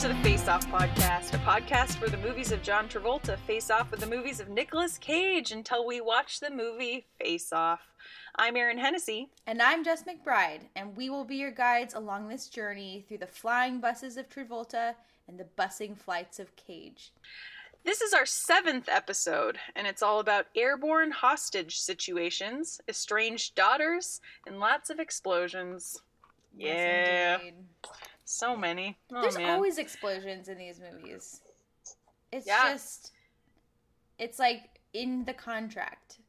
to the Face Off Podcast, a podcast where the movies of John Travolta face off with the movies of Nicolas Cage until we watch the movie Face Off. I'm Erin Hennessy. And I'm Jes McBride, and we will be your guides along this journey through the flying buses of Travolta and the bussing flights of Cage. This is our seventh episode, and it's all about airborne hostage situations, estranged daughters, and lots of explosions. Yeah. Yes, So many. Oh, There's man. always explosions in these movies. It's Yeah. just, it's like in the contract.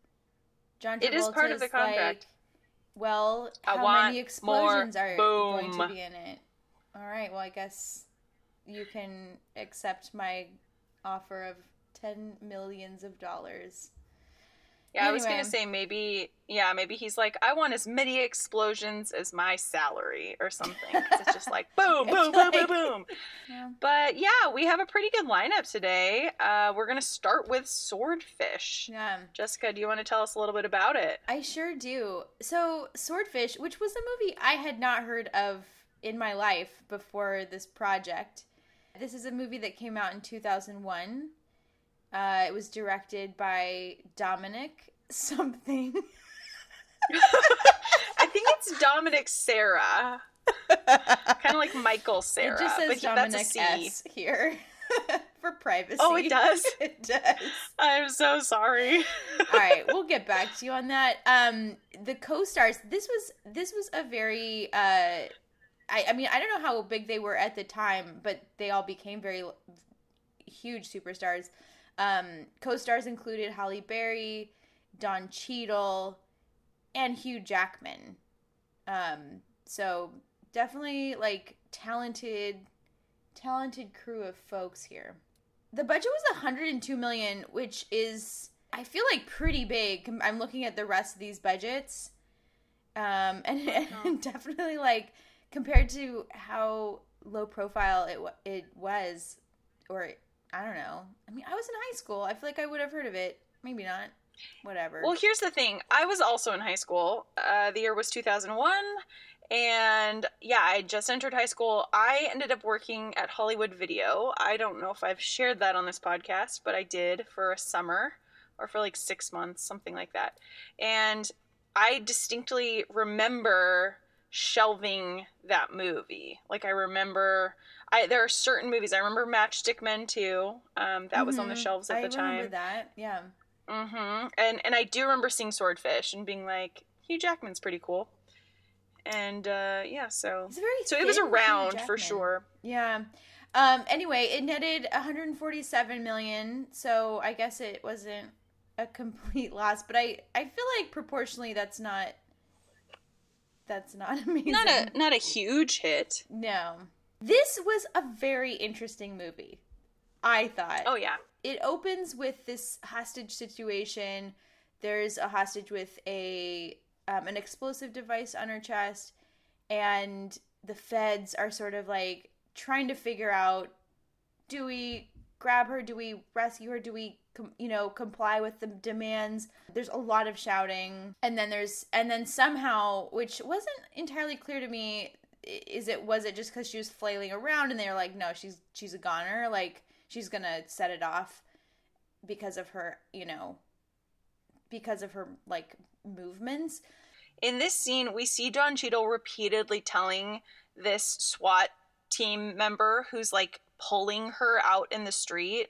John It is part of the contract. Like, well, I how many explosions are going to be in it? All right. Well, I guess you can accept my offer of ten millions of dollars. Yeah, I was gonna say maybe, yeah, maybe he's like, I want as many explosions as my salary or something. it's just like boom, boom, boom, boom, boom. Yeah. But yeah, we have a pretty good lineup today. Uh, we're gonna start with Swordfish. Yeah. Jessica, do you want to tell us a little bit about it? I sure do. So, Swordfish, which was a movie I had not heard of in my life before this project. This is a movie that came out in 2001. Uh, it was directed by Dominic something. I think it's Dominic Sarah, kind of like Michael Cera, it just says but he, Dominic that's a C. S here for privacy. Oh, it does. it does. I'm so sorry. All right, we'll get back to you on that. Um, the co-stars. This was this was a very. Uh, I I mean I don't know how big they were at the time, but they all became very huge superstars. Um, co-stars included Halle Berry, Don Cheadle, and Hugh Jackman. Um, so definitely like talented, talented crew of folks here. The budget was 102 million, which is I feel like pretty big. I'm looking at the rest of these budgets, um, and, and definitely like compared to how low profile it it was, or I don't know. I mean, I was in high school. I feel like I would have heard of it. Maybe not. Whatever. Well, here's the thing. I was also in high school. Uh, the year was 2001. And yeah, I just entered high school. I ended up working at Hollywood Video. I don't know if I've shared that on this podcast, but I did for a summer or for like six months, something like that. And I distinctly remember shelving that movie. Like I remember, I there are certain movies. I remember Matchstick Men too. Um, that was on the Mhm. shelves at I the time. I remember that. Yeah. Mm-hmm. And and I do remember seeing Swordfish and being like, Hugh Jackman's pretty cool. And uh, yeah, so It's very so it was around for sure. Yeah. Um anyway, it netted 147 million, so I guess it wasn't a complete loss, but I I feel like proportionally that's not that's not amazing. Not a not a huge hit. No. This was a very interesting movie. I thought. Oh yeah. it opens with this hostage situation. There's a hostage with a um, an explosive device on her chest, and the feds are sort of like trying to figure out: do we grab her? Do we rescue her? Do we com- you know comply with the demands? There's a lot of shouting, and then there's and then somehow, which wasn't entirely clear to me, is it was it just because she was flailing around and they were like, no, she's she's a goner, like she's gonna set it off because of her, you know, because of her like movements. In this scene, we see Don Cheadle repeatedly telling this SWAT team member who's like pulling her out in the street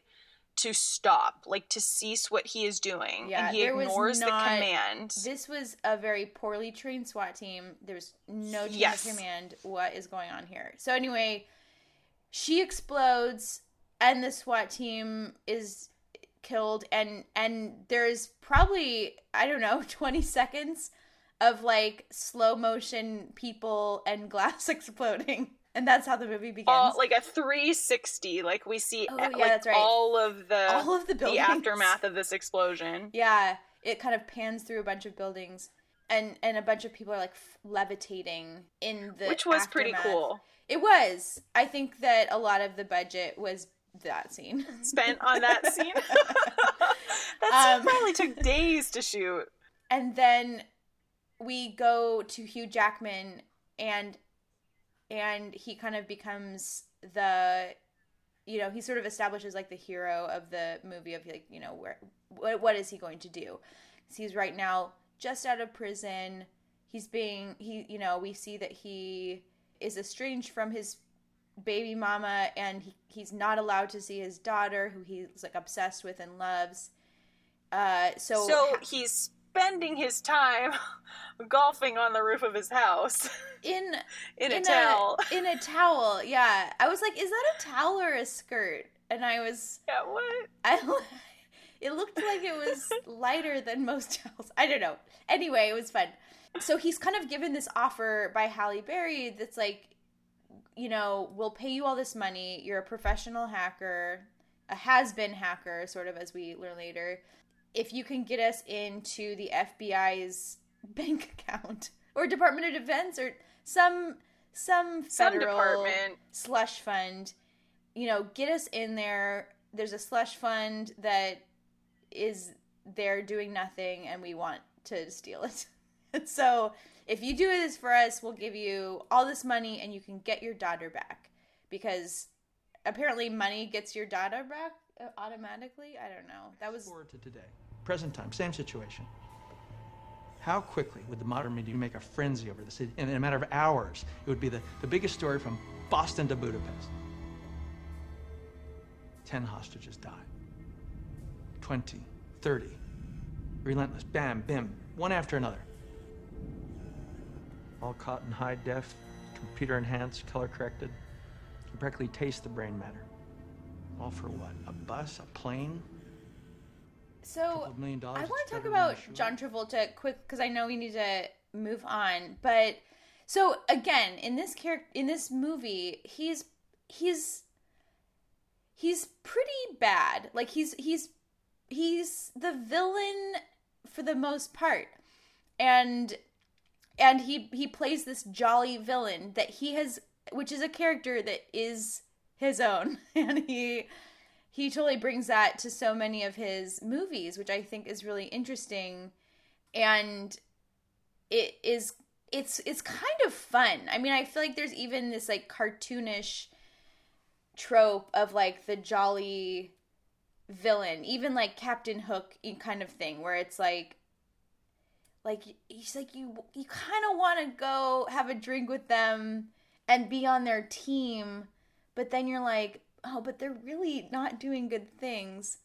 to stop, like to cease what he is doing. Yeah, and he ignores the command. This was a very poorly trained SWAT team. There's no chain Yes. of command. What is going on here? So anyway, she explodes, and the SWAT team is killed, and and there's probably I don't know twenty seconds of like slow motion people and glass exploding, and that's how the movie begins. all like a 360 like we see Oh, yeah, like that's right. all of the All of the the aftermath of this explosion Yeah, it kind of pans through a bunch of buildings, and and a bunch of people are like f- levitating in the which was pretty cool It was. I think that a lot of the budget was that scene. spent on that scene that scene Um, probably took days to shoot and then we go to Hugh Jackman and and he kind of becomes the you know, he sort of establishes like the hero of the movie of like, you know, where what, what is he going to do? He's right now just out of prison. He's being he, you know, we see that he is estranged from his baby mama and he, he's not allowed to see his daughter who he's like obsessed with and loves. Uh so So he's spending his time golfing on the roof of his house in in, a towel. in a towel, yeah. I was like, is that a towel or a skirt? And I was yeah, what? I it looked like it was lighter than most towels. I don't know. Anyway, it was fun. So he's kind of given this offer by Halle Berry that's like, you know, we'll pay you all this money. You're a professional hacker, a has been hacker, sort of as we learn later. If you can get us into the FBI's bank account or Department of Defense or some some Some federal department. slush fund, you know, get us in there. There's a slush fund that is there doing nothing and we want to steal it. so if you do this for us, we'll give you all this money and you can get your daughter back. Because apparently money gets your daughter back uh, automatically. I don't know. That was Forward to today. Present time, same situation. How quickly would the modern media make a frenzy over this? In a matter of hours, it would be the, the biggest story from Boston to Budapest. Ten hostages die. 20, 30. Relentless. Bam, bim, one after another. All caught in high def, computer enhanced, color corrected. You practically taste the brain matter. All for what? A bus? A plane? So Couple million dollars I want to talk about. John Travolta quick because I know we need to move on. But so again, in this character, in this movie, he's he's he's pretty bad. Like he's he's he's the villain for the most part, and and he he plays this jolly villain that he has, which is a character that is his own, and he he totally brings that to so many of his movies, which I think is really interesting. And it is it's it's kind of fun. I mean, I feel like there's even this like cartoonish trope of like the jolly villain, even like Captain Hook kind of thing where it's like like he's like you you kind of want to go have a drink with them and be on their team, but then you're like, oh, but they're really not doing good things.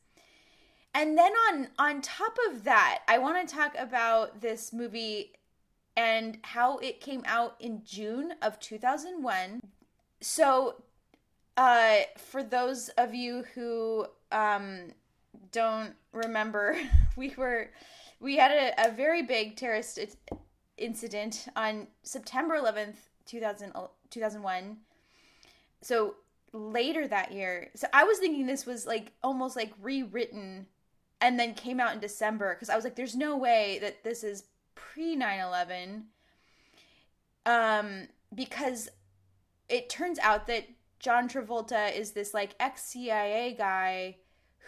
And then on on top of that, I want to talk about this movie and how it came out in June of 2001. So, uh, for those of you who um, don't remember, we were we had a, a very big terrorist incident on September 11th, 2000, 2001. So later that year. So I was thinking this was like almost like rewritten and then came out in December because I was like, there's no way that this is pre 9 11. Um, because it turns out that John Travolta is this like ex CIA guy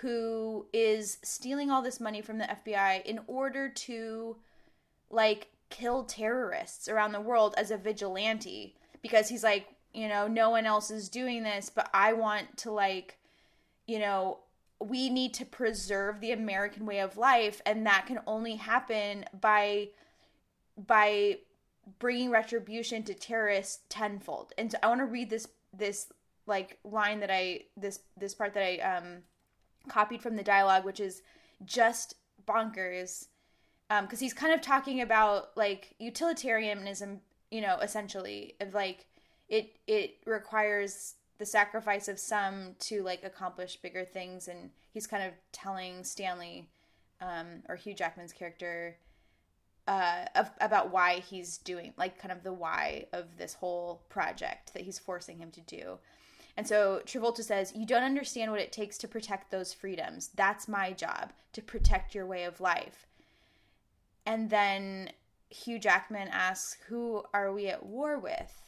who is stealing all this money from the FBI in order to like kill terrorists around the world as a vigilante because he's like you know no one else is doing this but i want to like you know we need to preserve the american way of life and that can only happen by by bringing retribution to terrorists tenfold. And so i want to read this this like line that i this this part that i um copied from the dialogue which is just bonkers um because he's kind of talking about like utilitarianism you know essentially of like it it requires the sacrifice of some to like accomplish bigger things and he's kind of telling stanley um, or hugh jackman's character uh, of, about why he's doing like kind of the why of this whole project that he's forcing him to do. And so travolta says you don't understand what it takes to protect those freedoms. That's my job to protect your way of life. And then hugh jackman asks who are we at war with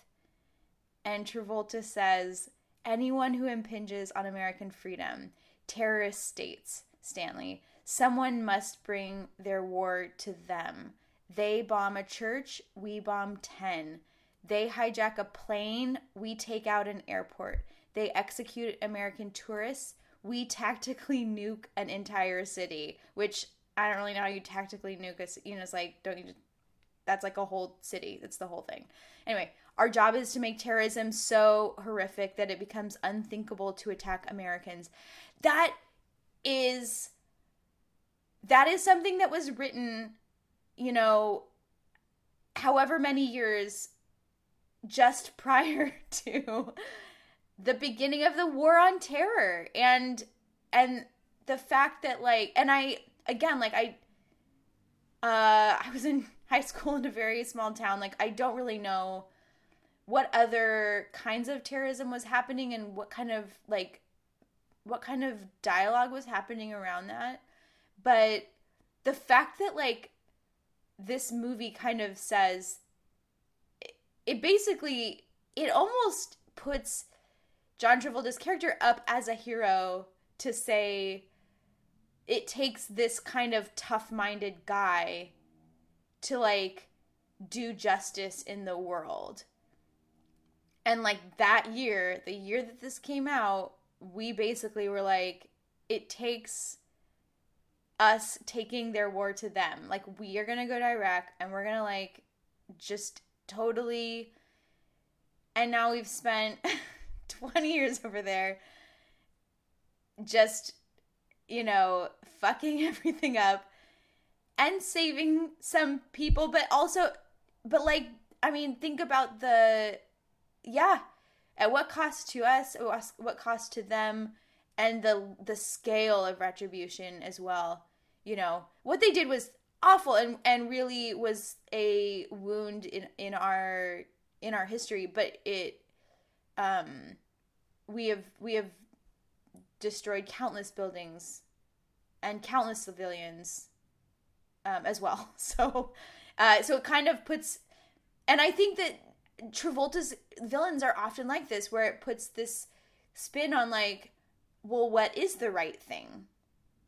and Travolta says, anyone who impinges on American freedom, terrorist states, Stanley, someone must bring their war to them. They bomb a church, we bomb 10. They hijack a plane, we take out an airport. they execute American tourists, we tactically nuke an entire city, which I don't really know how you tactically nuke a, you know, it's like, don't you, just, that's like a whole city. That's the whole thing. Anyway, our job is to make terrorism so horrific that it becomes unthinkable to attack Americans. That is, that is something that was written, you know, however many years just prior to the beginning of the war on terror and and the fact that like and i again like i uh i was in high school in a very small town like i don't really know what other kinds of terrorism was happening and what kind of like what kind of dialogue was happening around that but the fact that like this movie kind of says it basically it almost puts John Travolta's character up as a hero to say it takes this kind of tough-minded guy to like do justice in the world. And like that year, the year that this came out, we basically were like it takes us taking their war to them. Like we are to go to Iraq and we're to like just totally and now we've spent 20 years over there just you know fucking everything up and saving some people but also but like i mean think about the yeah. At what cost to us what cost to them and the the scale of retribution as well you know? What they did was awful and and really was a wound in in our in our history but it um we have we have destroyed countless buildings and countless civilians um, as well. So uh, so it kind of puts and i think that travolta's villains are often like this where it puts this spin on like well what is the right thing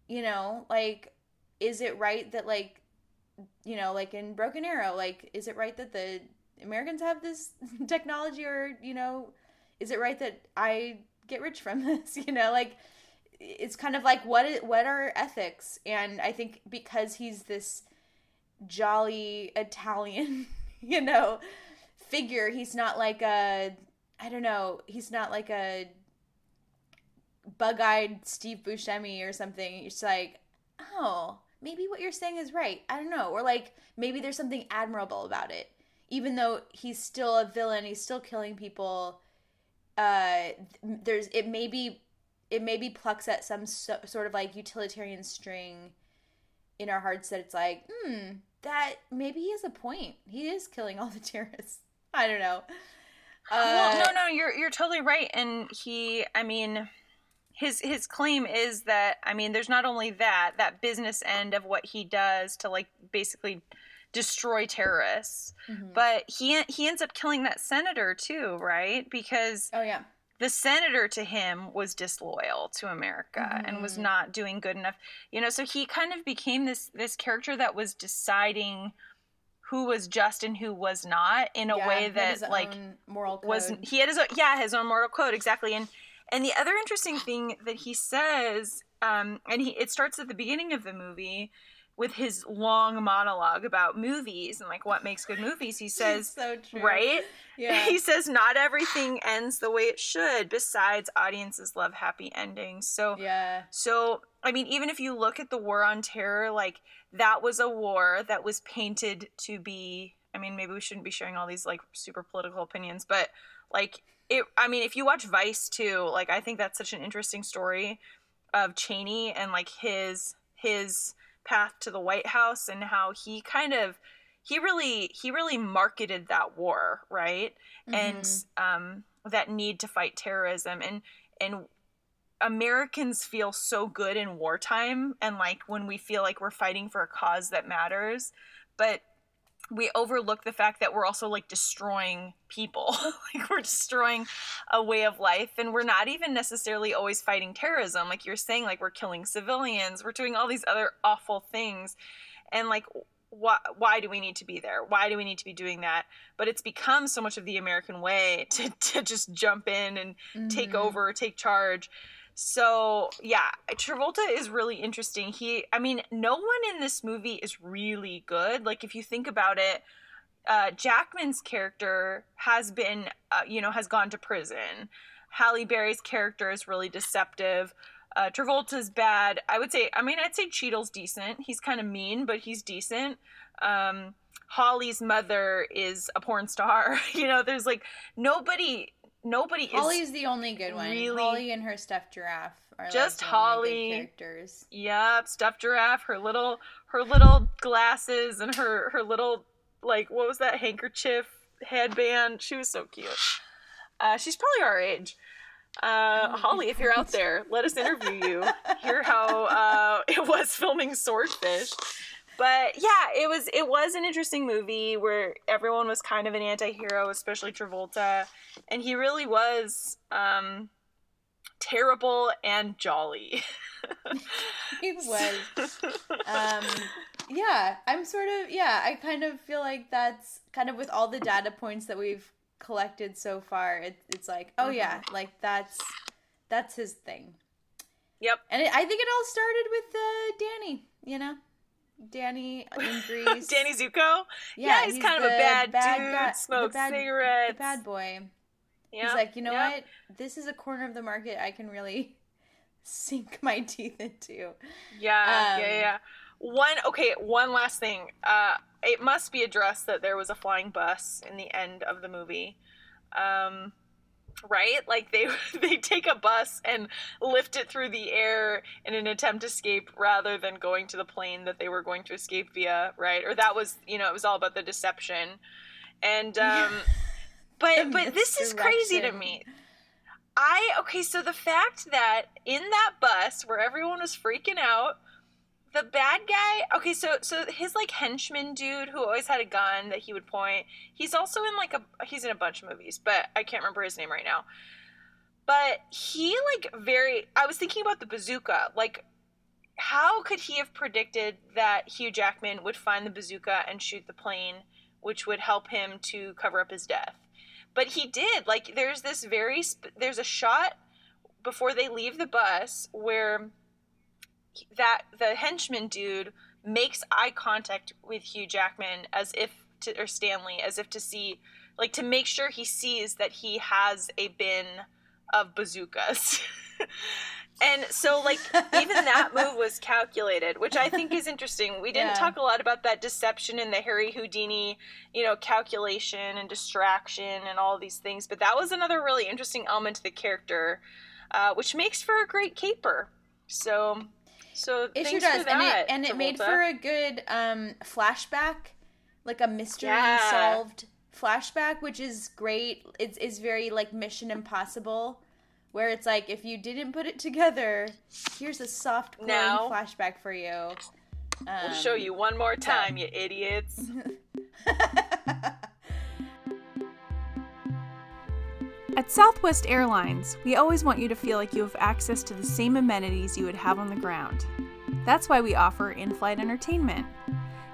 you know like is it right that like you know, like in Broken Arrow, like, is it right that the Americans have this technology, or you know, is it right that I get rich from this? You know, like, it's kind of like what what are ethics? And I think because he's this jolly Italian, you know, figure, he's not like a I don't know, he's not like a bug-eyed Steve Buscemi or something. It's like, oh, maybe what you're saying is right. I don't know. Or like maybe there's something admirable about it. Even though he's still a villain, he's still killing people. Uh there's it maybe it maybe plucks at some so, sort of like utilitarian string in our hearts that it's like, hmm, that maybe he has a point. He is killing all the terrorists. I don't know. Uh, well, no, no, you're you're totally right. And he, I mean, his his claim is that I mean, there's not only that that business end of what he does to like basically destroy terrorists, mm-hmm. but he he ends up killing that senator too, right? Because oh yeah, the senator to him was disloyal to America mm-hmm. and was mm-hmm. not doing good enough. You know, so he kind of became this this character that was deciding who was just and who was not in a yeah, way that like moral code. was he had his own, yeah his own moral code exactly and and the other interesting thing that he says, um, and he it starts at the beginning of the movie with his long monologue about movies and like what makes good movies. He says, so right? Yeah. He says, not everything ends the way it should. Besides, audiences love happy endings. So, yeah. So, I mean, even if you look at the war on terror, like that was a war that was painted to be. I mean, maybe we shouldn't be sharing all these like super political opinions, but like it i mean if you watch vice too like i think that's such an interesting story of cheney and like his his path to the white house and how he kind of he really he really marketed that war right mm-hmm. and um that need to fight terrorism and and Americans feel so good in wartime and like when we feel like we're fighting for a cause that matters but we overlook the fact that we're also like destroying people like we're destroying a way of life and we're not even necessarily always fighting terrorism like you're saying like we're killing civilians we're doing all these other awful things and like why, why do we need to be there? Why do we need to be doing that? But it's become so much of the American way to, to just jump in and mm-hmm. take over, take charge. So yeah, Travolta is really interesting. He, I mean, no one in this movie is really good. Like if you think about it, uh, Jackman's character has been, uh, you know, has gone to prison. Halle Berry's character is really deceptive. Uh, Travolta's bad. I would say, I mean, I'd say Cheadle's decent. He's kind of mean, but he's decent. Um, Holly's mother is a porn star. you know, there's like nobody nobody Holly's is the only good one. Really, Holly and her stuffed giraffe are just like Holly characters. Yep, stuffed giraffe. Her little her little glasses and her her little like what was that handkerchief headband? She was so cute. Uh, she's probably our age. Uh, Holly, if you're out there, let us interview you. Hear how uh, it was filming Swordfish but yeah, it was it was an interesting movie where everyone was kind of an anti-hero, especially Travolta, and he really was um, terrible and jolly. he was. Um, yeah, I'm sort of yeah. I kind of feel like that's kind of with all the data points that we've collected so far. It, it's like, oh mm-hmm. yeah, like that's that's his thing. Yep. And it, I think it all started with uh, Danny. You know. Danny in Grease. Danny Zuko. Yeah, yeah he's, he's, kind of a bad, bad dude. Guy, smokes bad, cigarettes. The bad boy. Yeah. He's like, you know yep. what? This is a corner of the market I can really sink my teeth into. Yeah, um, yeah, yeah. One okay, one last thing. Uh, it must be addressed that there was a flying bus in the end of the movie. Um, right? Like they they take a bus and lift it through the air in an attempt to escape rather than going to the plane that they were going to escape via, right? Or that was, you know, it was all about the deception. And um but but this is crazy to me. I okay, so the fact that in that bus where everyone was freaking out, the bad guy okay so so his like henchman dude who always had a gun that he would point he's also in like a he's in a bunch of movies but i can't remember his name right now. But he like very i was thinking about the bazooka like how could he have predicted that hugh jackman would find the bazooka and shoot the plane which would help him to cover up his death? But he did like there's this very sp- there's a shot before they leave the bus where that the henchman dude makes eye contact with Hugh Jackman as if to or Stanley as if to see like to make sure he sees that he has a bin of bazookas. and so like even that move was calculated, which I think is interesting. We didn't yeah. talk a lot about that deception and the Harry Houdini, you know, calculation and distraction and all these things, but that was another really interesting element to the character, uh, which makes for a great caper. So so it sure does, and it and it made for a good um, flashback, like a mystery yeah. solved flashback, which is great. It's is very like Mission Impossible, where it's like if you didn't put it together, here's a soft now, flashback for you. Um, we'll show you one more time, yeah. you idiots. At Southwest Airlines, we always want you to feel like you have access to the same amenities you would have on the ground. That's why we offer in flight entertainment.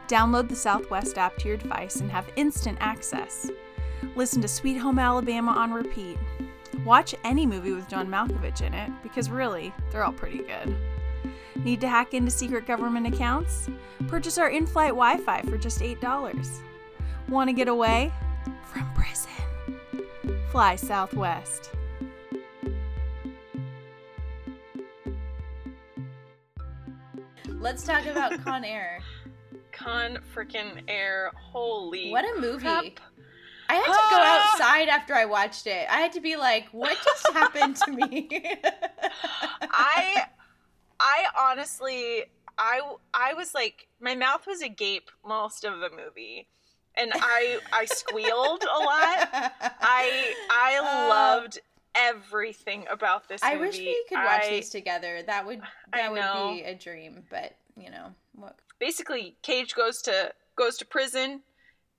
Download the Southwest app to your device and have instant access. Listen to Sweet Home Alabama on repeat. Watch any movie with John Malkovich in it, because really, they're all pretty good. Need to hack into secret government accounts? Purchase our in flight Wi Fi for just $8. Want to get away? From prison fly southwest. Let's talk about Con Air. Con freaking Air. Holy. What a movie. Crap. I had to go ah! outside after I watched it. I had to be like, what just happened to me? I I honestly I I was like my mouth was agape most of the movie and I I squealed a lot. I I uh, loved everything about this. Movie. I wish we could watch I, these together. That would that would be a dream. But you know what? Basically, Cage goes to goes to prison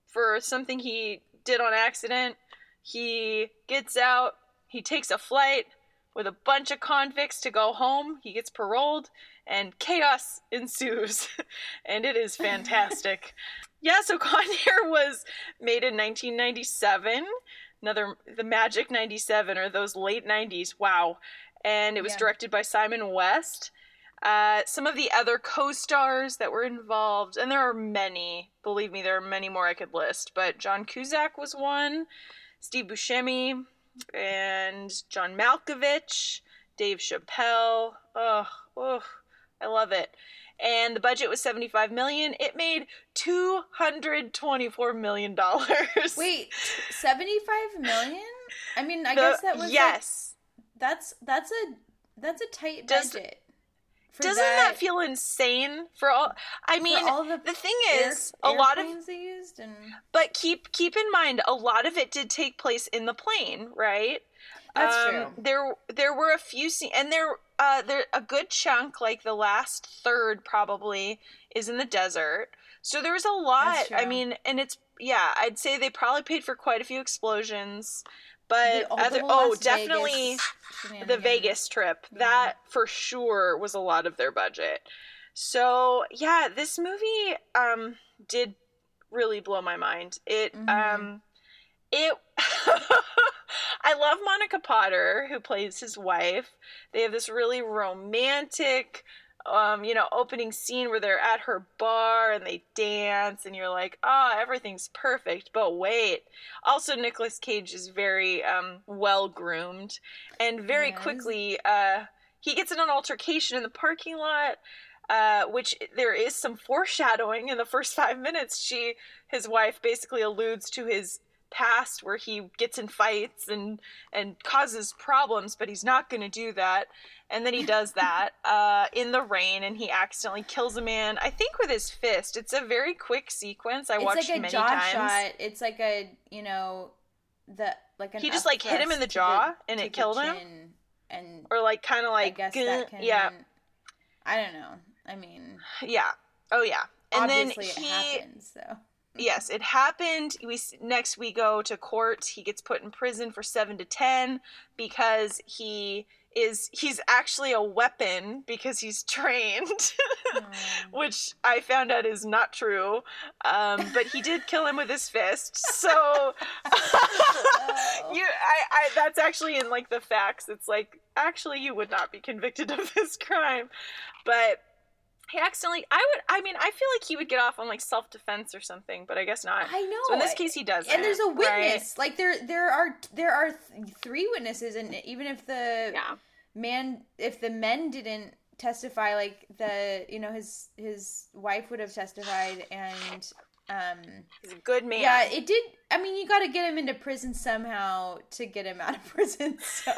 for something he did on accident. He gets out. He takes a flight with a bunch of convicts to go home. He gets paroled, and chaos ensues, and it is fantastic. yeah, so Con Air was made in 1997. Another the magic 97 or those late 90s. Wow. And it was Yeah. directed by Simon West. Uh, some of the other co-stars that were involved, and there are many. Believe me, there are many more I could list. But John Cusack was one, Steve Buscemi, and John Malkovich, Dave Chappelle. Ugh, ugh, I love it. And the budget was 75 million. It made 224 million dollars. Wait, seventy-five million? I mean, I The- guess that was like- yes. that's that's a that's a tight Does, budget. Doesn't that, feel insane for all? I mean, all the the thing air- is, a lot of airplanes they used and But keep keep in mind, a lot of it did take place in the plane, right? That's Um, true. There there were a few scenes, and there uh there a good chunk, like the last third probably, is in the desert. So there was a lot. I mean, and it's yeah, I'd say they probably paid for quite a few explosions, but The- other oh Las definitely Vegas the. Vegas trip. Yeah. That for sure was a lot of their budget. So yeah, this movie um did really blow my mind. It Mhm. um it I love Monica Potter who plays his wife. They have this really romantic um, you know, opening scene where they're at her bar and they dance and you're like, "Oh, everything's perfect." But wait. Also Nicolas Cage is very um well groomed and very Yes. quickly uh he gets in an altercation in the parking lot uh, which there is some foreshadowing in the first five minutes. She, his wife, basically alludes to his past where he gets in fights and and causes problems, but he's not going to do that. And then he does that uh, in the rain, and he accidentally kills a man. I think with his fist. It's a very quick sequence. I It's watched like a many jaw times. shot. It's like a you know the like He just, like, hit him in the jaw, and to it killed him? And Or like kind of I like guess that can yeah I don't know. I mean, yeah oh yeah. And obviously then it he happens. So yes, it happened. We next we go to court. He gets put in prison for seven to ten because he is he's actually a weapon because he's trained, which I found out is not true. Um, but he did kill him with his fist. So you, I, I, that's actually in like the facts. It's like actually you would not be convicted of this crime, but. He accidentally. I would. I mean, I feel like he would get off on like self defense or something, but I guess not. I know. So in this case, he does. and there's a right? witness. Like there, there are there are th- three witnesses, and even if the Yeah. man, if the men didn't testify, like the you know his his wife would have testified, and um He's a good man. yeah, it did. I mean, you got to get him into prison somehow to get him out of prison. So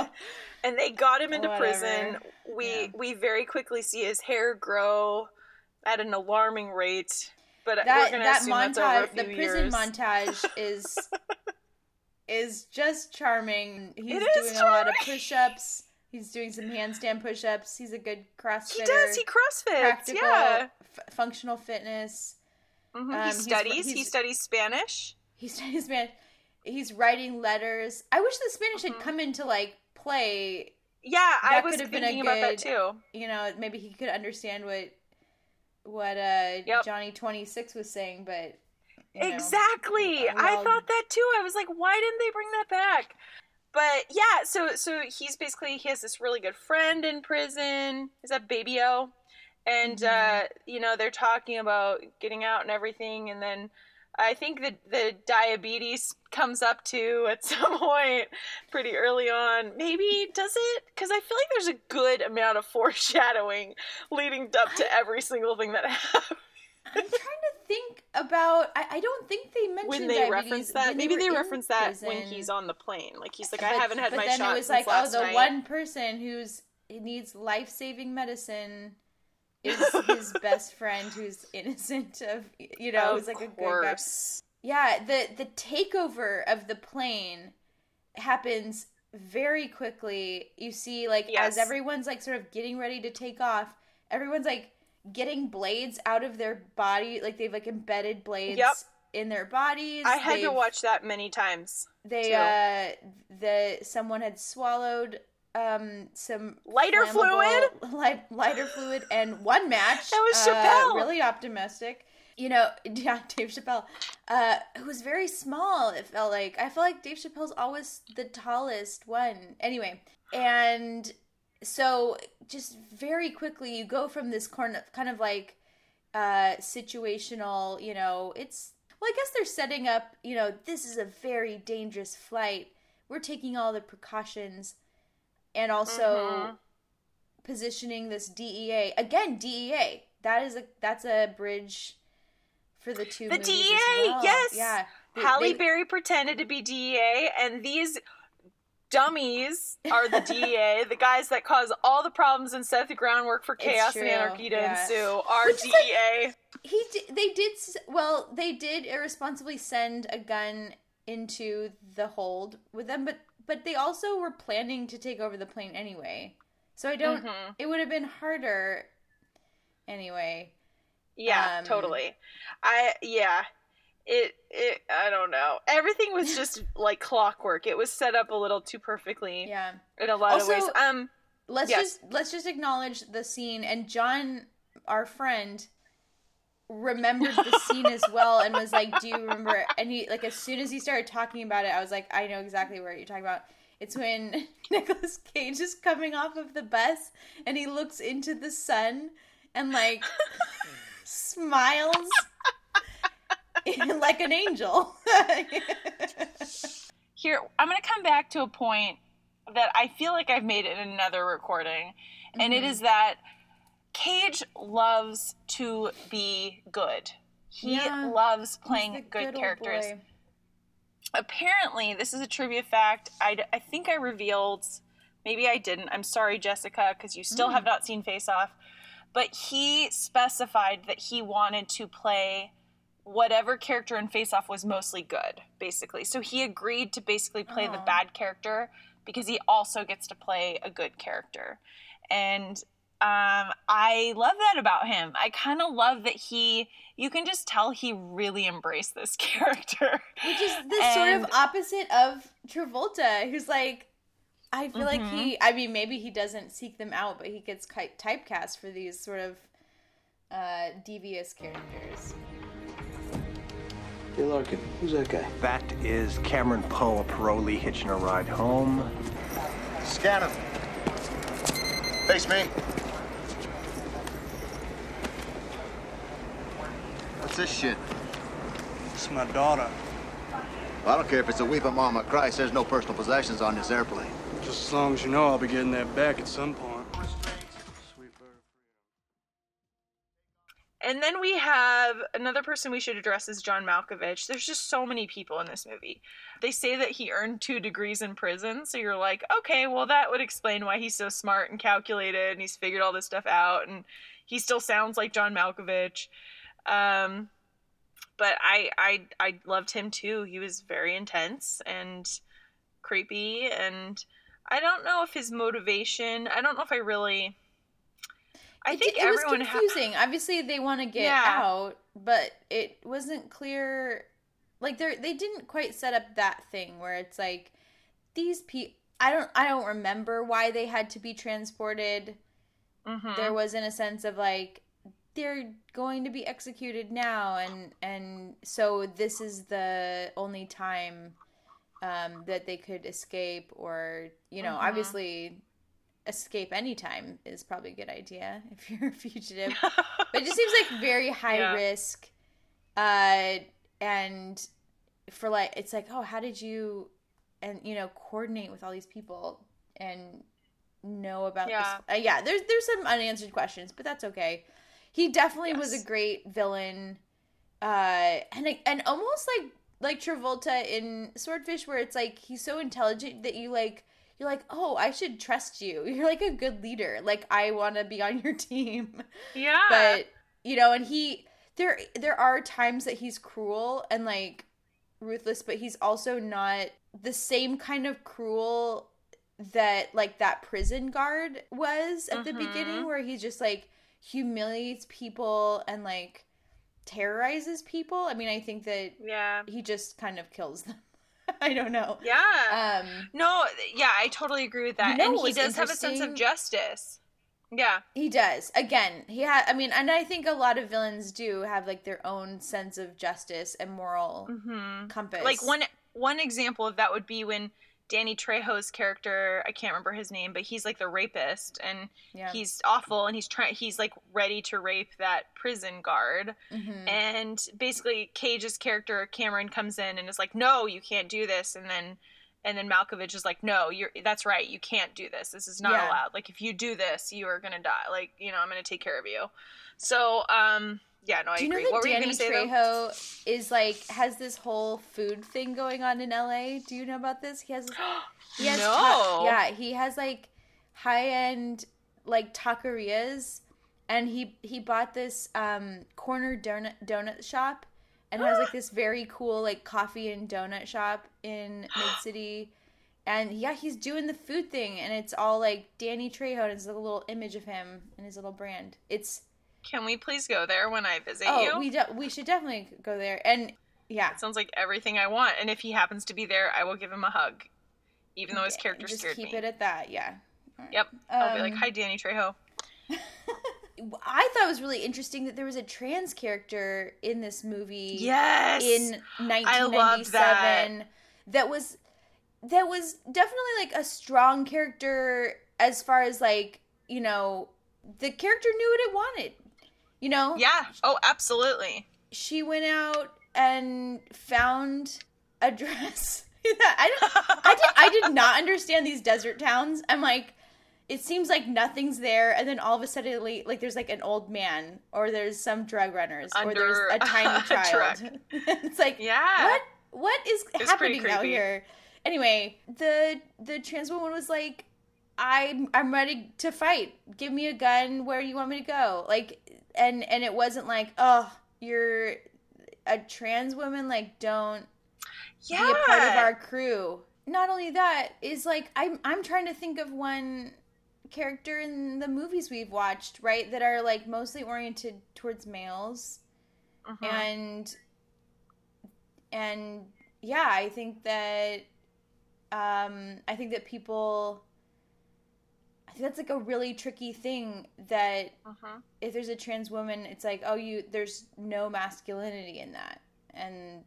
and they got him into Whatever. prison. We Yeah. we very quickly see his hair grow at an alarming rate. But we're that that that's over a montage, the prison years. montage is is just charming. He's doing a lot of charming. push-ups. He's doing some handstand push-ups. He's a good CrossFitter. He does. He crossfits. practical Yeah. f- functional fitness. Mhm. um, he he's- studies. he studies Spanish. He's he's man. He's writing letters. I wish the Spanish Mhm. had come into like play. Yeah, I was have been thinking a about that too. You know, maybe he could understand what what uh Yep. Johnny twenty six was saying, but you know, Exactly. uh, I thought that too. I was like, why didn't they bring that back? But yeah, so so he's basically he has this really good friend in prison. Is that Baby O? And uh, you know, they're talking about getting out and everything and then I think that the diabetes comes up too at some point pretty early on. Maybe does it? Because I feel like there's a good amount of foreshadowing leading up to every single thing that happens. I'm trying to think about. I, I don't think they mentioned when they reference that maybe were they reference that when he's on the plane like he's like i But- haven't had but my then shot it was like, oh, the night. one person who's needs life saving medicine is his best friend who's innocent of you know who's like a good guy. Yeah, the the takeover of the plane happens very quickly. You see, like Yes. as everyone's like sort of getting ready to take off, everyone's like getting blades out of their body, like they've like embedded blades Yep. in their bodies. i had to They've- watch that many times They too. uh the someone had swallowed um some Lighter fluid, light, lighter fluid, and one match. That was uh, Chappelle. really optimistic. You know, yeah, Dave Chappelle. Uh, it was very small. It felt like I feel like Dave Chappelle's always the tallest one. Anyway, and so just very quickly you go from this corner, kind of like uh situational. You know, it's well, I guess they're setting up. You know, this is a very dangerous flight. We're taking all the precautions and also Mhm. positioning this DEA again. DEA that is a that's a bridge for the two. The DEA, well. yes. yeah. They- Halle they- Berry pretended to be DEA, and these dummies are the DEA, the guys that cause all the problems and set the groundwork for chaos and anarchy to yeah. ensue are Which DEA. he did, they did well they did irresponsibly send a gun into the hold with them but but they also were planning to take over the plane anyway so i don't Mhm. it would have been harder anyway Yeah, Um, totally. I yeah. It it I don't know. Everything was just like clockwork. It was set up a little too perfectly yeah in a lot Also- of ways. Um let's Yes. just let's just acknowledge the scene and john our friend remembered the scene as well and was like do you remember and he like as soon as he started talking about it i was like i know exactly what you're talking about it's when Nicolas Cage is coming off of the bus and he looks into the sun and like smiles like an angel. here I'm going to come back to a point that I feel like I've made in another recording and it Mhm. is that Cage loves to be good. He Yeah, loves playing the good, characters. boy. apparently this is a trivia fact I, I think i revealed maybe i didn't i'm sorry jessica because you still Mm. have not seen face off but he specified that he wanted to play whatever character in face off was mostly good basically so he agreed to basically play the Oh. bad character because he also gets to play a good character and um, I love that about him. I kind of love that he, you can just tell he really embraced this character. Which is the sort of opposite of Travolta, who's like, I feel like Mm-hmm. he, I mean, maybe he doesn't seek them out, but he gets ki- typecast for these sort of uh, devious characters. Hey, Larkin, who's that guy? That is Cameron Poe, a parolee hitching a ride home. Scan him. Face me. What's this shit? It's my daughter. I don't care if it's a weeping mama Christ. There's no personal possessions on this airplane. Just as long as you know I'll be getting that back at some point. And then we have another person we should address is John Malkovich. There's just so many people in this movie. They say that he earned two degrees in prison, so you're like, okay, well that would explain why he's so smart and calculated and he's figured all this stuff out and he still sounds like John Malkovich. Um, but I I I loved him too. He was very intense and creepy and I don't know if his motivation, I don't know if I really I It think it everyone was ha- confusing. Obviously, they want to get Yeah. out, but it wasn't clear. Like they they didn't quite set up that thing where it's like these people. I don't I don't remember why they had to be transported. Mhm. There was in a sense of like they're going to be executed now, and and so this is the only time um, that they could escape, or you know, Mhm. obviously escape anytime is probably a good idea if you're a fugitive but it just seems like very high Yeah. risk uh and for like it's like oh how did you and you know coordinate with all these people and know about Yeah. this uh, yeah there's there's some unanswered questions but that's okay he definitely was a great villain uh and and almost like like Travolta in Swordfish where it's like he's so intelligent that you like you're like oh I should trust you you're like a good leader like I want to be on your team Yeah. but you know and he there there are times that he's cruel and like ruthless but he's also not the same kind of cruel that like that prison guard was at the Mhm. beginning where he's just like humiliates people and like terrorizes people i mean i think that yeah. he just kind of kills them I don't know. Yeah. Um, no, yeah, I totally agree with that. You know and he does have a sense of justice. Yeah. he does. Again, he had. I mean, and I think a lot of villains do have like their own sense of justice and moral compass. Like one one example of that would be when Danny Trejo's character, I can't remember his name, but he's like the rapist and Yeah. he's awful and he's trying he's like ready to rape that prison guard. Mhm. And basically Cage's character Cameron comes in and is like, "No, you can't do this." And then and then Malkovich is like, "No, you're that's right. You can't do this. This is not Yeah. allowed. Like if you do this, you are going to die. Like, you know, I'm going to take care of you." So, um yeah, no, I Do you know agree. that what were you Danny going to say though? Trejo is like has this whole food thing going on in LA? Do you know about this? He has he has ta- yeah, he has like high end like taquerias and he he bought this um corner donut donut shop and has like this very cool like coffee and donut shop in mid city. And yeah, he's doing the food thing, and it's all like Danny Trejo, and it's a little image of him and his little brand. It's Can we please go there when I visit oh, you? we de- we should definitely go there. And yeah, It sounds like everything I want. And if he happens to be there, I will give him a hug, even though his character just scared keep me. it at that. Yeah. Yep. I'll be like, Um, "Hi, Danny Trejo." I thought it was really interesting that there was a trans character in this movie. Yes. In I loved that. that was that was definitely like a strong character as far as like, you know, the character knew what it wanted. You know? Yeah. Oh, absolutely. She went out and found a dress. I don't, I did I did not understand these desert towns. I'm like it seems like nothing's there and then all of a sudden like, there's like an old man or there's some drug runners or there's a tiny child. it's like Yeah. what what is pretty happening out here? Anyway, the the trans woman was like I'm I'm ready to fight. Give me a gun. Where do you want me to go? Like, and and it wasn't like, oh, you're a trans woman. Like, don't Yeah. be a part of our crew. Not only that is like I'm I'm trying to think of one character in the movies we've watched, right, that are like mostly oriented towards males, Mhm. and and yeah, I think that um I think that people I think that's like a really tricky thing that Mhm. if there's a trans woman, it's like, oh, you there's no masculinity in that, and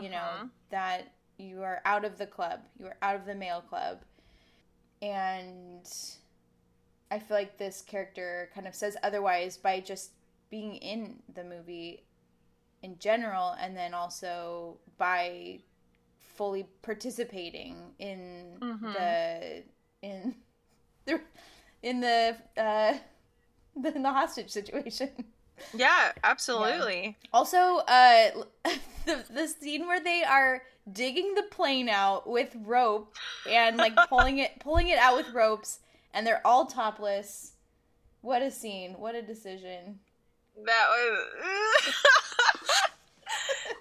you know Mhm. that you are out of the club, you are out of the male club, and I feel like this character kind of says otherwise by just being in the movie in general, and then also by fully participating in Mhm. the in in the uh the, in the hostage situation. Yeah, absolutely. Also, uh, the the scene where they are digging the plane out with rope and like pulling it pulling it out with ropes, and they're all topless. What a scene! What a decision! That was.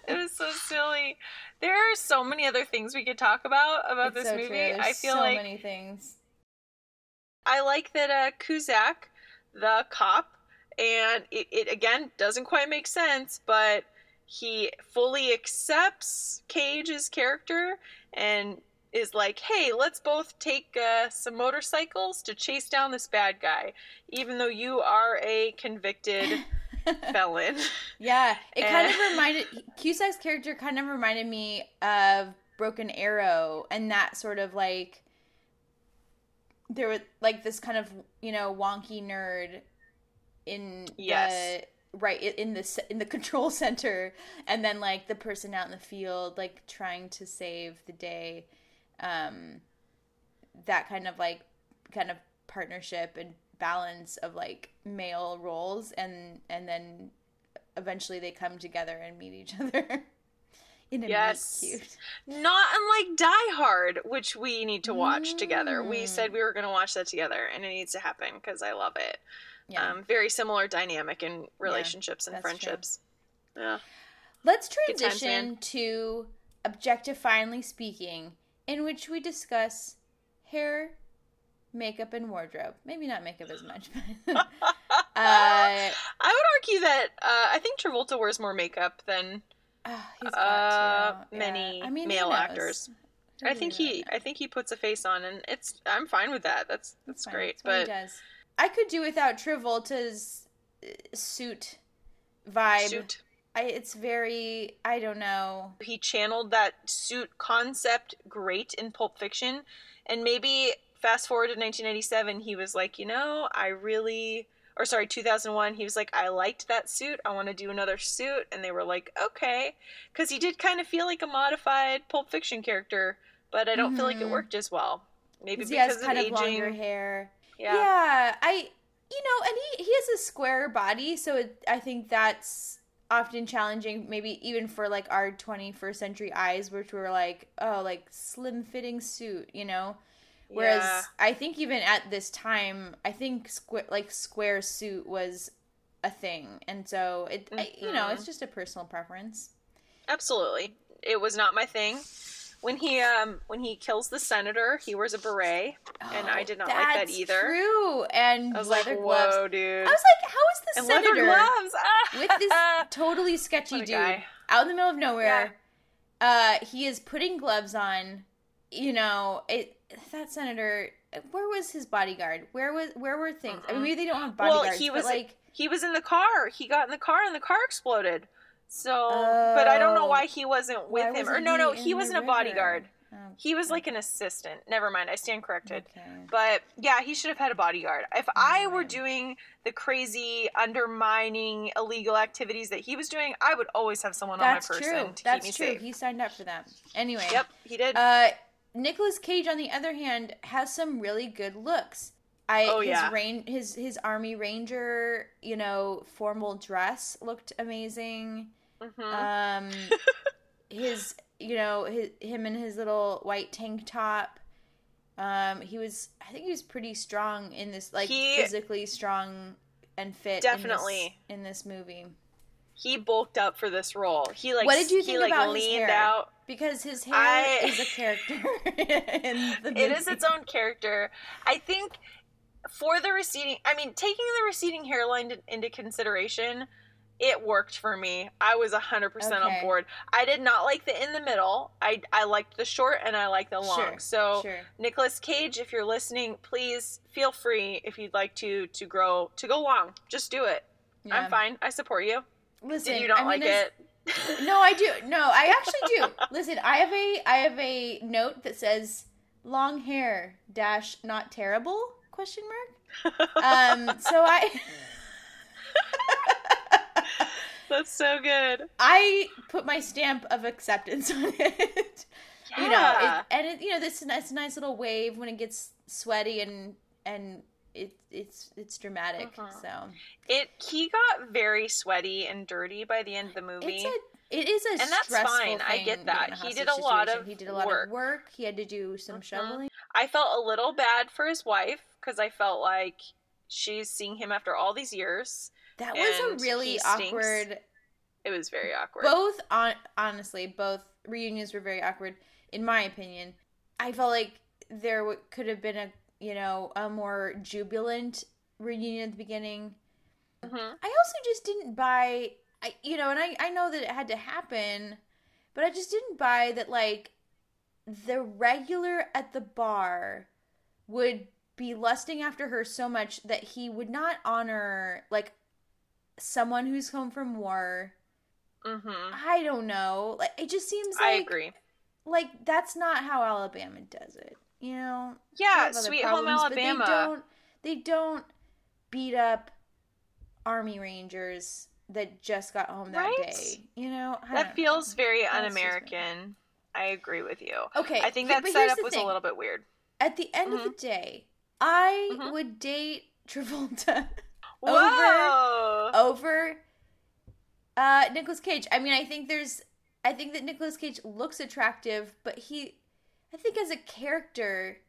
it was so silly. There are so many other things we could talk about about It's this so movie. I feel so like many things. I like that uh, Cusack, the cop, and it, it again doesn't quite make sense, but he fully accepts Cage's character and is like, "Hey, let's both take uh, some motorcycles to chase down this bad guy, even though you are a convicted felon." Yeah, it kind of And- reminded Cusack's character kind of reminded me of Broken Arrow and that sort of like there was like this kind of you know wonky nerd in Yes. the right in the in the control center and then like the person out in the field like trying to save the day um that kind of like kind of partnership and balance of like male roles and and then eventually they come together and meet each other in a Yes. cute. Not unlike Die Hard, which we need to watch together. We Mm. said we were going to watch that together, and it needs to happen because I love it. Yeah. Um, very similar dynamic in relationships and that's true. friendships. Yeah. Let's times, transition man. to objectifyingly speaking, in which we discuss hair, makeup, and wardrobe. Maybe not makeup as much, but uh, I would argue that uh, I think Travolta wears more makeup than Ah, he's got uh, to. Yeah. many I mean, male actors. I think really he, knows? I think he puts a face on, and it's. I'm fine with that. That's that's great. He But does. I could do without Travolta's uh, suit vibe. suit. I, it's very. I don't know. he channeled that suit concept great in Pulp Fiction, and maybe fast forward to 1997, he was like, you know, I really, or sorry, 2001, he was like, I liked that suit. I want to do another suit, and they were like, okay, because he did kind of feel like a modified Pulp Fiction character, but I don't feel like it Mhm. worked as well. Maybe 'Cause he has because kind of of aging. longer hair. Yeah. Yeah, I you know, and he he has a square body, so it, I think that's often challenging, maybe even for like our 21st century eyes, which were like, oh, like slim fitting suit, you know. Whereas Yeah. I think even at this time, I think square like square suit was a thing, and so it I, you know it's just a personal preference. Absolutely. It was not my thing. When he um when he kills the senator, he wears a beret, and I did not like that Oh, either. True, and I was like, leather whoa, gloves. dude. I was like, how is the and senator? gloves Ah! with this totally sketchy dude guy. out in the middle of nowhere. Uh, he is putting gloves on. You know, it that senator. Where was his bodyguard? Where was where were things? I mean, maybe they don't have bodyguards. well, he was like he was in the car. He got in the car, and the car exploded. So, but I don't know Oh. why he wasn't with him. Or no, no, he wasn't a bodyguard. Oh, He was like an assistant. Never mind. I stand corrected. okay. But yeah, he should have had a bodyguard. If I were doing the crazy undermining illegal activities that he was doing, I would always have someone That's on my person true. to keep That's me true. safe. He signed up for that. Anyway. Yep, he did. Uh, Nicolas Cage, on the other hand, has some really good looks. I Oh, his yeah. rain his his army ranger, you know, formal dress looked amazing. Mhm. Um, his you know his him in his little white tank top. Um, he was I think he was pretty strong in this, like He- physically strong and fit. in this- Definitely. in this, movie. He bulked up for this role. He like what did you he, think like, about his leaned hair? out. Because his hair I- is a character in the movie. It is its own character. I think for the receding, I mean, taking the receding hairline into consideration, it worked for me. I was 100% Okay. on board. I did not like the in the middle. I I liked the short and I liked the long. Sure, so sure. Nicolas Cage, if you're listening, please feel free if you'd like to to grow to go long. Just do it. Yeah. I'm fine. I support you. Listen, Did you not I mean, like it? No, I do. No, I actually do. Listen, I have a I have a note that says long hair dash not terrible question mark. Um, so I That's so good. I put my stamp of acceptance on it. You know, Yeah. it, and it, you know, this it's a nice little wave when it gets sweaty and and it it's it's dramatic. Uh-huh. So It he got very sweaty and dirty by the end of the movie. it is a And that's stressful fine. I get that. He did a lot of he did a lot work. of work. He had to do some Mhm. shoveling. I felt a little bad for his wife because I felt like she's seeing him after all these years. That was a really awkward. It was very awkward. Both on honestly, both reunions were very awkward in my opinion. I felt like there w- could have been a you know a more jubilant reunion at the beginning. Mhm. I also just didn't buy I you know, and I I know that it had to happen, but I just didn't buy that like the regular at the bar would be lusting after her so much that he would not honor like someone who's home from war. Mm-hmm. I don't know. Like it just seems like I agree. like that's not how Alabama does it. You know? Yeah, Sweet Home problems, but Alabama. They don't they don't beat up army rangers that just got home that Right? day. You know? I That feels know. very That's un-American. I agree with you. Okay, I think that but setup was thing. a little bit weird. At the end of the day, I Mhm. would date Travolta Whoa! over uh Nicolas Cage. I mean, I think there's I think that Nicolas Cage looks attractive, but he I think as a character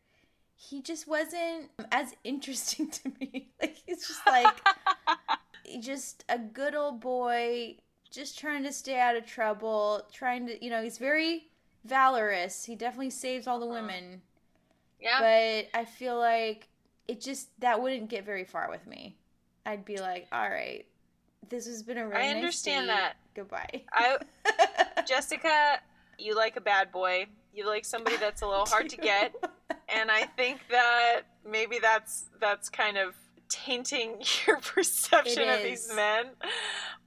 he just wasn't as interesting to me. Like he's just like just a good old boy just trying to stay out of trouble, trying to, you know, he's very valorous. He definitely saves all the uh-huh. women. yeah. But I feel like it just that wouldn't get very far with me. I'd be like, all right, this has been a really I understand date. that. Goodbye. I Jessica, you like a bad boy. You like somebody that's a little hard to get, and I think that maybe that's that's kind of tainting your perception of these men.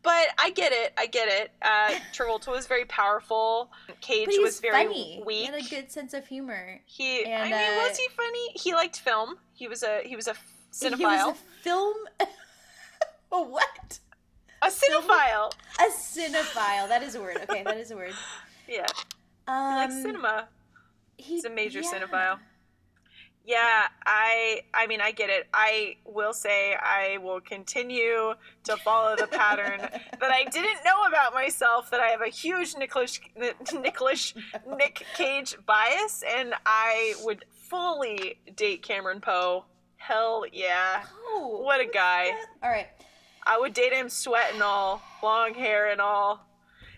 But I get it. I get it. Uh, Travolta was very powerful. Cage was very funny. He had a good sense of humor. He, I mean, uh, was he funny? He liked film. He was a he was a He cinephile. was a film. a what? a cinephile. A cinephile. That is a word. Okay, that is a word. Yeah, he Um, likes cinema. he- He's a major yeah. cinephile. Yeah, I I mean I get it. I will say I will continue to follow the pattern that I didn't know about myself that I have a huge Nicolas Nicolas Nick Cage bias and I would fully date Cameron Poe. Hell yeah. Oh, What a guy. All right. I would date him sweat and all, long hair and all.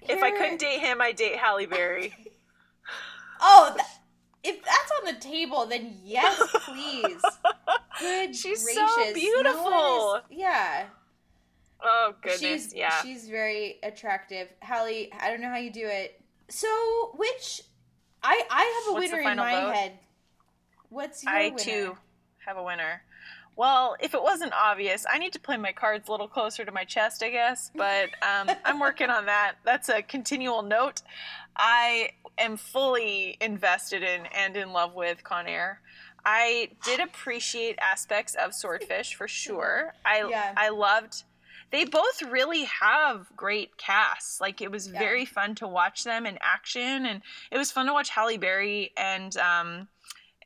If I couldn't date him, I'd date Halle Berry. Oh, tha- if that's on the table, then yes, please. Good She's so gracious. No one beautiful. is- yeah. Oh goodness, she's yeah. she's very attractive. Halle, I don't know how you do it. So, which I I have a What's winner in my vote? head. What's your I winner? too have a winner. Well, if it wasn't obvious, I need to play my cards a little closer to my chest, I guess. But um, I'm working on that. That's a continual note. I am fully invested in and in love with Con Air. I did appreciate aspects of Swordfish for sure. I Yeah. I loved. They both really have great casts. Like it was Yeah. very fun to watch them in action, and it was fun to watch Halle Berry and um,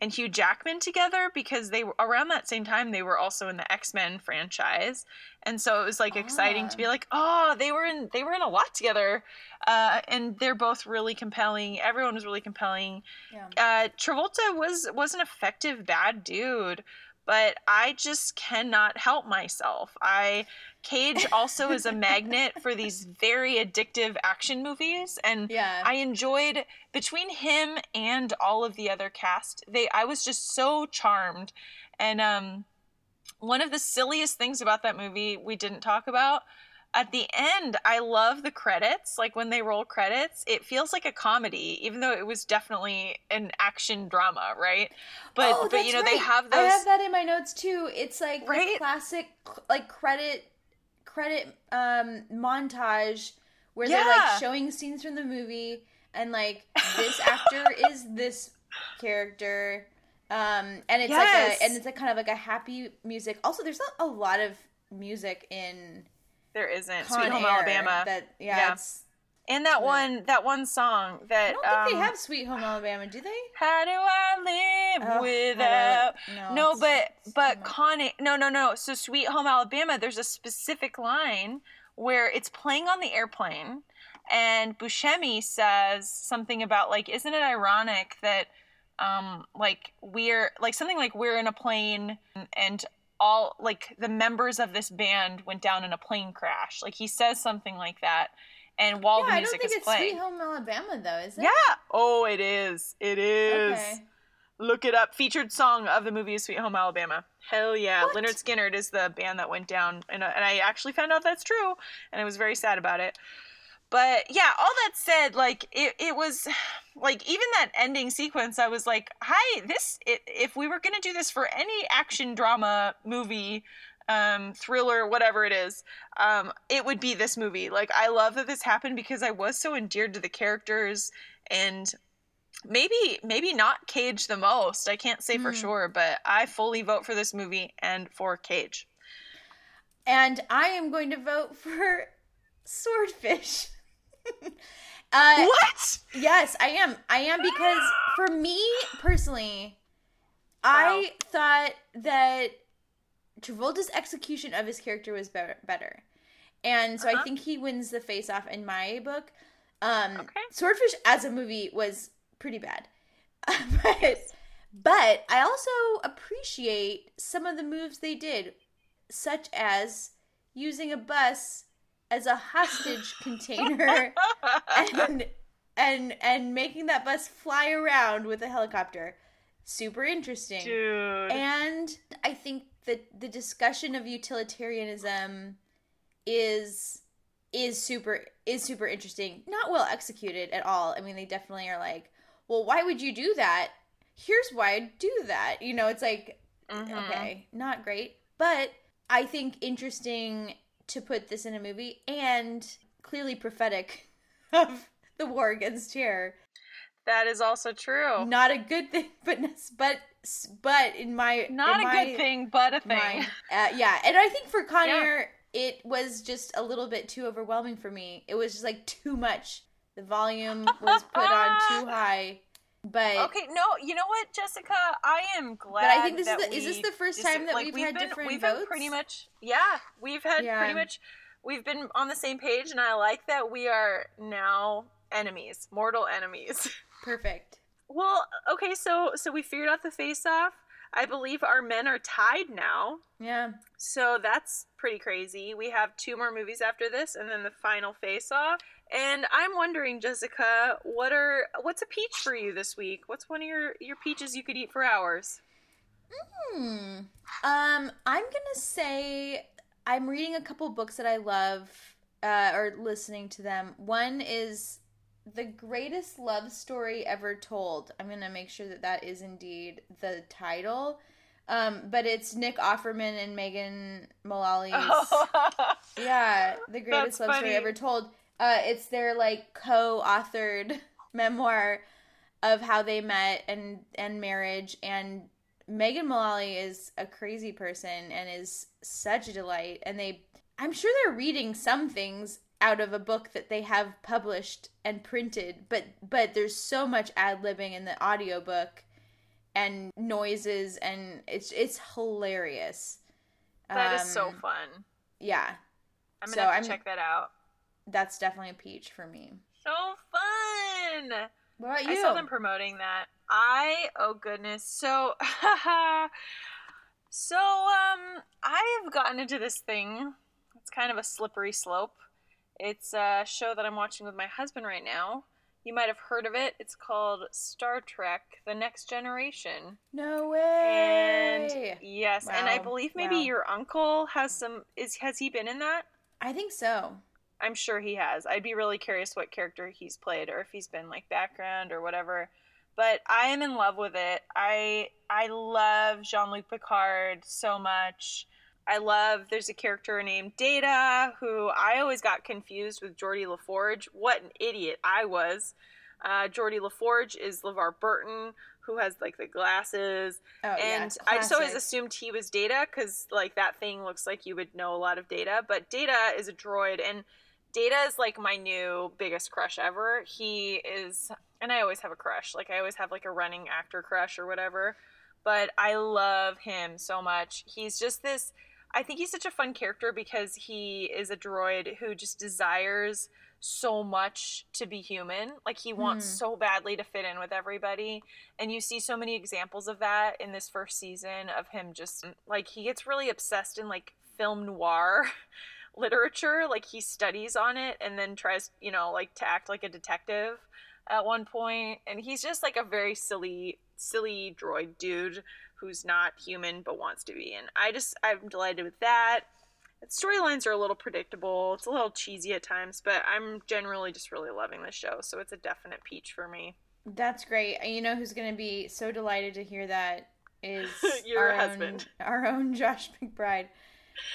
and Hugh Jackman together because they were around that same time they were also in the X-Men franchise. And so it was like exciting to be like, "Oh, they were in they were in a lot together." Uh, and they're both really compelling. Everyone was really compelling. Yeah. Uh, Travolta was was an effective bad dude, but I just cannot help myself. I Cage also is a magnet for these very addictive action movies and Yeah. I enjoyed between him and all of the other cast. They I was just so charmed. And um one of the silliest things about that movie we didn't talk about at the end, I love the credits. Like when they roll credits, it feels like a comedy, even though it was definitely an action drama, right? But Oh, but you know they right. have I have that in my notes too. It's like Right? classic like credit credit um montage where they're like showing scenes from the movie and like this actor is this character. Um and it's Yes. like a and it's like kind of like a happy music. Also there's not a lot of music in there isn't Con Sweet Home Air Alabama, that yeah, Yeah. and that one that one song that I don't think um, they have Sweet Home Alabama, do they? How do I live Oh, do I no, No, but but much. Connie, no, no, no. So Sweet Home Alabama, there's a specific line where it's playing on the airplane, and Buscemi says something about like, isn't it ironic that, um, like we're like something like we're in a plane and all like the members of this band went down in a plane crash. Like he says something like that, and while yeah, the I don't music think is it's playing. Sweet Home Alabama though, is it? Yeah. Oh, it is. It is. Okay. Look it up. Featured song of the movie is Sweet Home Alabama. Hell yeah. What? Lynyrd Skynyrd is the band that went down. And, and I actually found out that's true. And I was very sad about it. But yeah, all that said, like, it, it was like even that ending sequence, I was like, hi, this, it, if we were going to do this for any action drama movie, um, thriller, whatever it is, um, it would be this movie. Like, I love that this happened because I was so endeared to the characters and maybe maybe not cage the most i can't say for Hmm. sure but i fully vote for this movie and for cage and I am going to vote for Swordfish. Uh, what Yes, I am. I am because for me personally, I thought that Travolta's execution of his character was better. better. And so I Uh-huh. think he wins the face off in my book. Um, Okay. Swordfish as a movie was pretty bad. but but I also appreciate some of the moves they did, such as using a bus as a hostage container and and and making that bus fly around with a helicopter. Super interesting. dude And I think that the discussion of utilitarianism is is super is super interesting. Not well executed at all. I mean, they definitely are like, well, why would you do that? Here's why I do that. You know, it's like Mhm. okay, not great, but I think interesting to put this in a movie and clearly prophetic of the war against terror. That is also true. Not a good thing, but but but in my Not in a my good thing, but a thing. mind, uh, yeah, and I think for Con Air, it was just a little bit too overwhelming for me. It was just like too much. The volume was put on too high, but Okay, no, you know what, Jessica? I am glad. But I think this is the- is this the first time that like, we've had been, different we've been votes? pretty much, yeah, we've had Yeah. pretty much, we've been on the same page, and I like that we are now enemies, mortal enemies. perfect. well, okay, so so we figured out the face off. I believe our men are tied now. Yeah. So that's pretty crazy. We have two more movies after this and then the final face off. And I'm wondering, Jessica, what are what's a peach for you this week? What's one of your your peaches you could eat for hours? Hmm. Um, I'm gonna say I'm reading a couple books that I love, uh, or listening to them. One is the greatest love story ever told. I'm gonna make sure that that is indeed the title. Um, but it's Nick Offerman and Megan Mullally's. Yeah, the greatest That's love story ever told. Uh, it's their like co-authored memoir of how they met and and marriage. And Megan Mullally is a crazy person and is such a delight. And they, I'm sure they're reading some things out of a book that they have published and printed, but but there's so much ad libbing in the audiobook and noises and it's it's hilarious. That is so Um, fun. Yeah, I'm gonna so have to I'm- check that out. That's definitely a peach for me. So fun. What about you? I saw them promoting that. I oh goodness. So so um I have gotten into this thing. It's kind of a slippery slope. It's a show that I'm watching with my husband right now. You might have heard of it. It's called Star Trek: The Next Generation. no And way. yes, and I believe maybe Wow. your uncle has some is has he been in that? I think so. I'm sure he has. I'd be really curious what character he's played or if he's been like background or whatever. But I am in love with it. I I love Jean-Luc Picard so much. I love there's a character named Data who I always got confused with Geordi La Forge. What an idiot I was. Uh, Geordi La Forge is LeVar Burton, who has like the glasses Oh and yeah, I just always assumed he was Data because like that thing looks like you would know a lot of Data, but Data is a droid, and Data is like my new biggest crush ever. He is, and I always have a crush. Like I always have like a running actor crush or whatever, but I love him so much. He's just this. I think he's such a fun character because he is a droid who just desires so much to be human. Like he wants Hmm. so badly to fit in with everybody and you see so many examples of that in this first season of him just like he gets really obsessed in like film noir literature like he studies on it and then tries you know like to act like a detective at one point and he's just like a very silly silly droid dude who's not human but wants to be and i just i'm delighted with that storylines are a little predictable it's a little cheesy at times but i'm generally just really loving the show so it's a definite peach for me That's great. You know who's going to be so delighted to hear that is Your our husband. own, our own Josh McBride.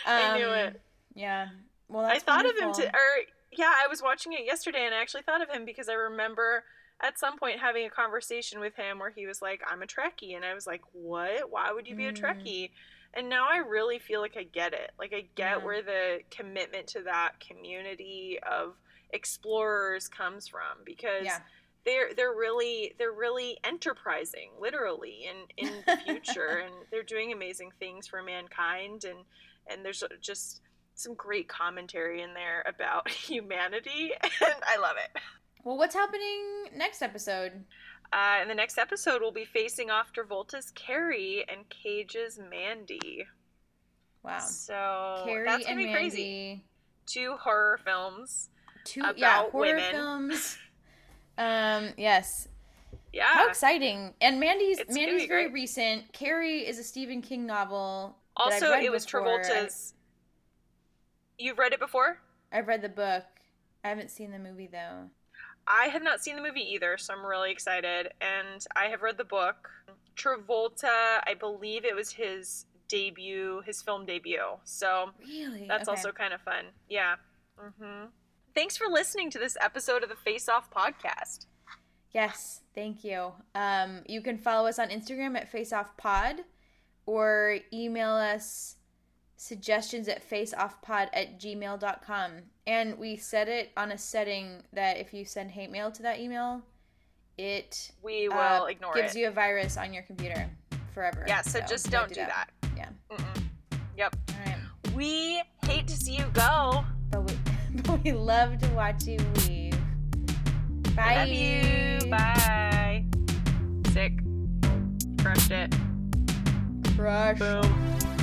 I knew Um, it. Yeah. Well, I thought of him to, or yeah, I was watching it yesterday, and I actually thought of him because I remember at some point having a conversation with him where he was like, "I'm a Trekkie," and I was like, "What? Why would you be a Mm. Trekkie?" And now I really feel like I get it. Like I get Yeah. where the commitment to that community of explorers comes from because Yeah. they're they're really they're really enterprising literally in in the future and they're doing amazing things for mankind and and there's just some great commentary in there about humanity and I love it. Well, what's happening next episode? Uh, in the next episode, we'll be facing off Travolta's Carrie and Cage's Mandy. Wow. So Carrie that's gonna be Mandy. crazy. Two horror films. Two about yeah, horror women. films. Um, yes. Yeah. How exciting. And Mandy's It's Mandy's very recent. Carrie is a Stephen King novel. Also, it was before. Travolta's. You've read it before? I've read the book. I haven't seen the movie though. I have not seen the movie either, so I'm really excited. And I have read the book. Travolta, I believe it was his debut, his film debut. So Really? that's Okay. also kind of fun. Yeah. hmm Thanks for listening to this episode of the Face Off podcast. Yes, thank you. Um, you can follow us on Instagram at Face Off Pod or email us suggestions at faceoffpod at gmail.com. And we set it on a setting that if you send hate mail to that email, it We will uh, ignore gives it. you a virus on your computer forever. yeah, so, just don't do that. Yeah. Mm-mm. Yep. All right. We hate to see you go. But we, but we love to watch you leave. Bye. Love you. Bye. Sick. Crushed it. Crush. Boom.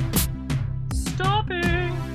Stopping.